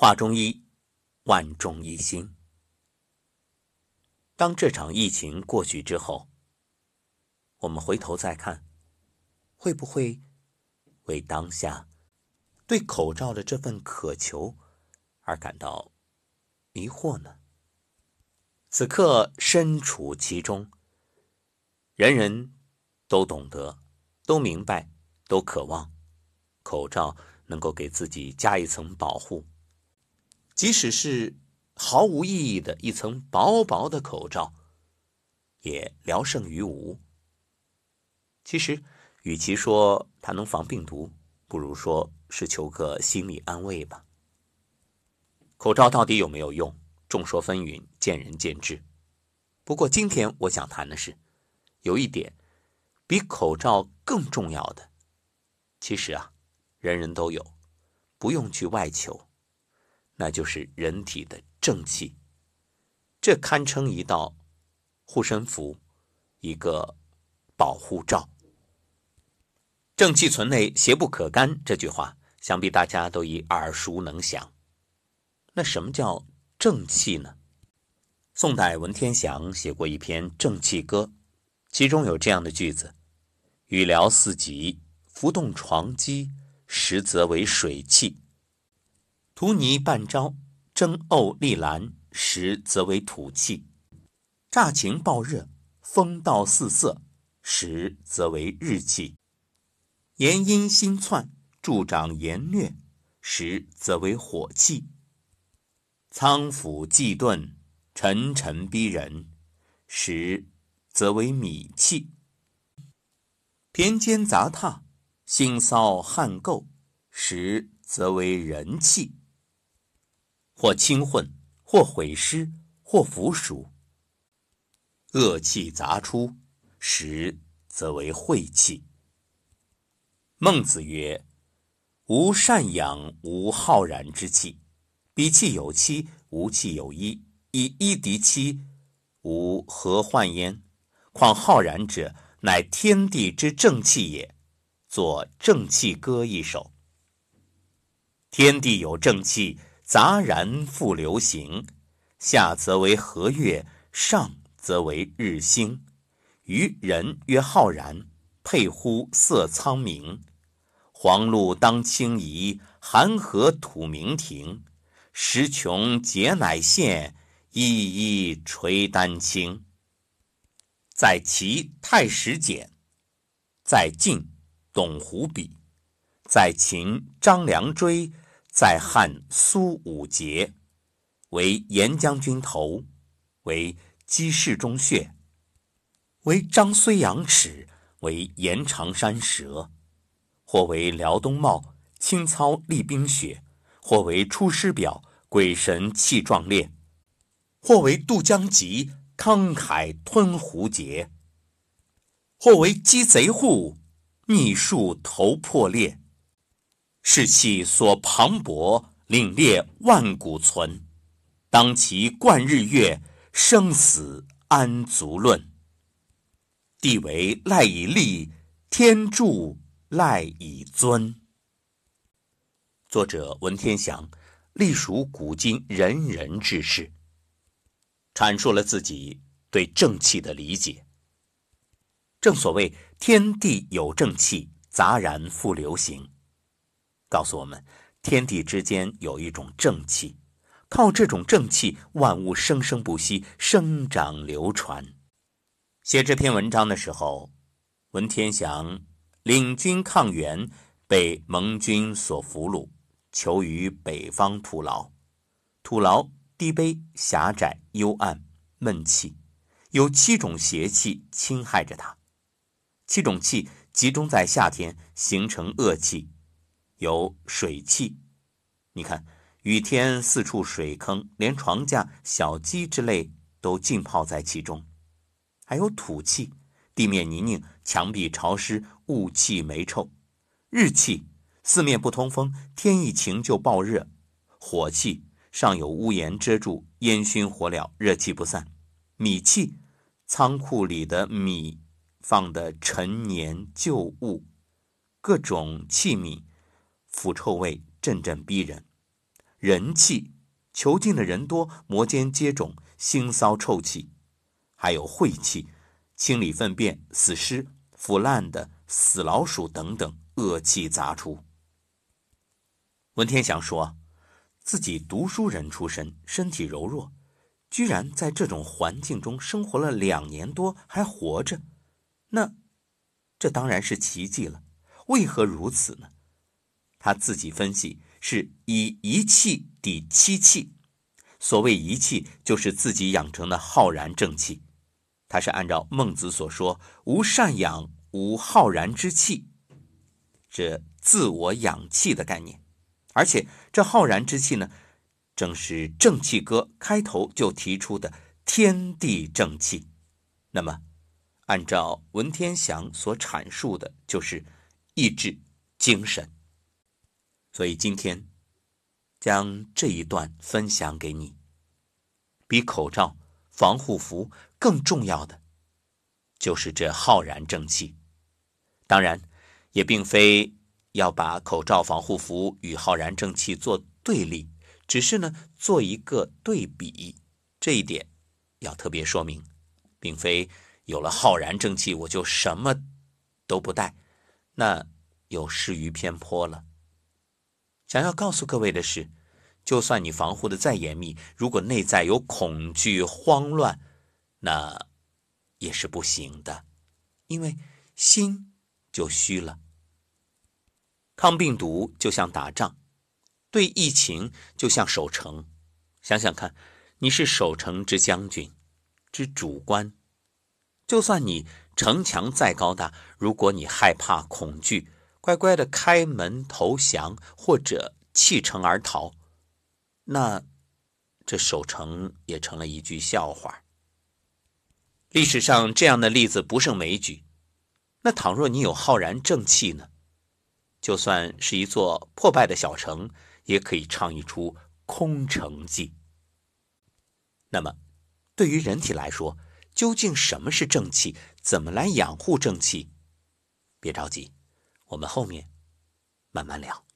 话中医，万众一心。当这场疫情过去之后，我们回头再看，会不会为当下对口罩的这份渴求而感到迷惑呢？此刻身处其中，人人都懂得，都明白，都渴望口罩能够给自己加一层保护，即使是。毫无意义的一层薄薄的口罩，也聊胜于无。其实，与其说它能防病毒，不如说是求个心理安慰吧。口罩到底有没有用？众说纷纭，见仁见智。不过，今天我想谈的是，有一点比口罩更重要的，其实啊，人人都有，不用去外求，那就是人体的。正气，这堪称一道护身符，一个保护罩。正气存内，邪不可干。这句话，想必大家都已耳熟能详。那什么叫正气呢？宋代文天祥写过一篇《正气歌》，其中有这样的句子：“雨疗四极，浮动床机，实则为水气；涂泥半朝。”蒸沤立兰，实则为土气；乍晴暴热，风道四色，实则为日气；炎阴心窜，助长炎虐，实则为火气；仓府忌顿，沉沉逼人，实则为米气；田间杂沓，腥骚汗垢，实则为人气。或轻混，或毁尸，或腐属，恶气杂出，实则为晦气。孟子曰：“无善养，无浩然之气。彼气有期，无气有一。以一敌七，吾何患焉？况浩然者，乃天地之正气也。”作《正气歌》一首。天地有正气。杂然复流行，下则为和月，上则为日星。于人曰浩然，佩乎色苍明。黄露当清夷，寒河土明庭。时穷节乃现，一一垂丹青。在齐太史简，在晋董狐笔，在秦张良追。在汉苏武节，为沿将军头，为鸡事中穴，为张睢阳齿，为延长山蛇，或为辽东茂，清操厉冰雪，或为出师表，鬼神气壮烈，或为渡江急，慷慨吞胡节，或为鸡贼户，逆树头破裂。士气所磅礴，凛冽万古存。当其贯日月，生死安足论？地为赖以立，天助赖以尊。作者文天祥，隶属古今仁人志士，阐述了自己对正气的理解。正所谓天地有正气，杂然复流行。告诉我们，天地之间有一种正气，靠这种正气，万物生生不息，生长流传。写这篇文章的时候，文天祥领军抗元，被盟军所俘虏，囚于北方土牢。土牢低卑、狭窄、幽暗、闷气，有七种邪气侵害着他。七种气集中在夏天，形成恶气。有水气，你看，雨天四处水坑，连床架、小鸡之类都浸泡在其中；还有土气，地面泥泞，墙壁潮湿，雾气霉臭；日气，四面不通风，天一晴就暴热；火气，上有屋檐遮住，烟熏火燎，热气不散；米气，仓库里的米放的陈年旧物，各种器皿。腐臭味阵阵逼人，人气，囚禁的人多，摩肩接踵，腥骚臭气；还有晦气，清理粪便、死尸、腐烂的死老鼠等等恶气杂出。文天祥说，自己读书人出身，身体柔弱，居然在这种环境中生活了两年多还活着，那这当然是奇迹了。为何如此呢？他自己分析，是以一气抵七气。所谓一气，就是自己养成的浩然正气。他是按照孟子所说“无善养，无浩然之气”，这自我养气的概念。而且这浩然之气呢，正是《正气歌》开头就提出的天地正气。那么，按照文天祥所阐述的，就是意志、精神。所以今天将这一段分享给你。比口罩、防护服更重要的，就是这浩然正气。当然，也并非要把口罩、防护服与浩然正气做对立，只是呢做一个对比。这一点要特别说明，并非有了浩然正气我就什么都不带，那有失于偏颇了。想要告诉各位的是，就算你防护的再严密，如果内在有恐惧、慌乱，那也是不行的，因为心就虚了。抗病毒就像打仗，对疫情就像守城。想想看，你是守城之将军，之主官，就算你城墙再高大，如果你害怕、恐惧。乖乖的开门投降，或者弃城而逃，那这守城也成了一句笑话。历史上这样的例子不胜枚举。那倘若你有浩然正气呢？就算是一座破败的小城，也可以唱一出空城计。那么，对于人体来说，究竟什么是正气？怎么来养护正气？别着急。我们后面慢慢聊。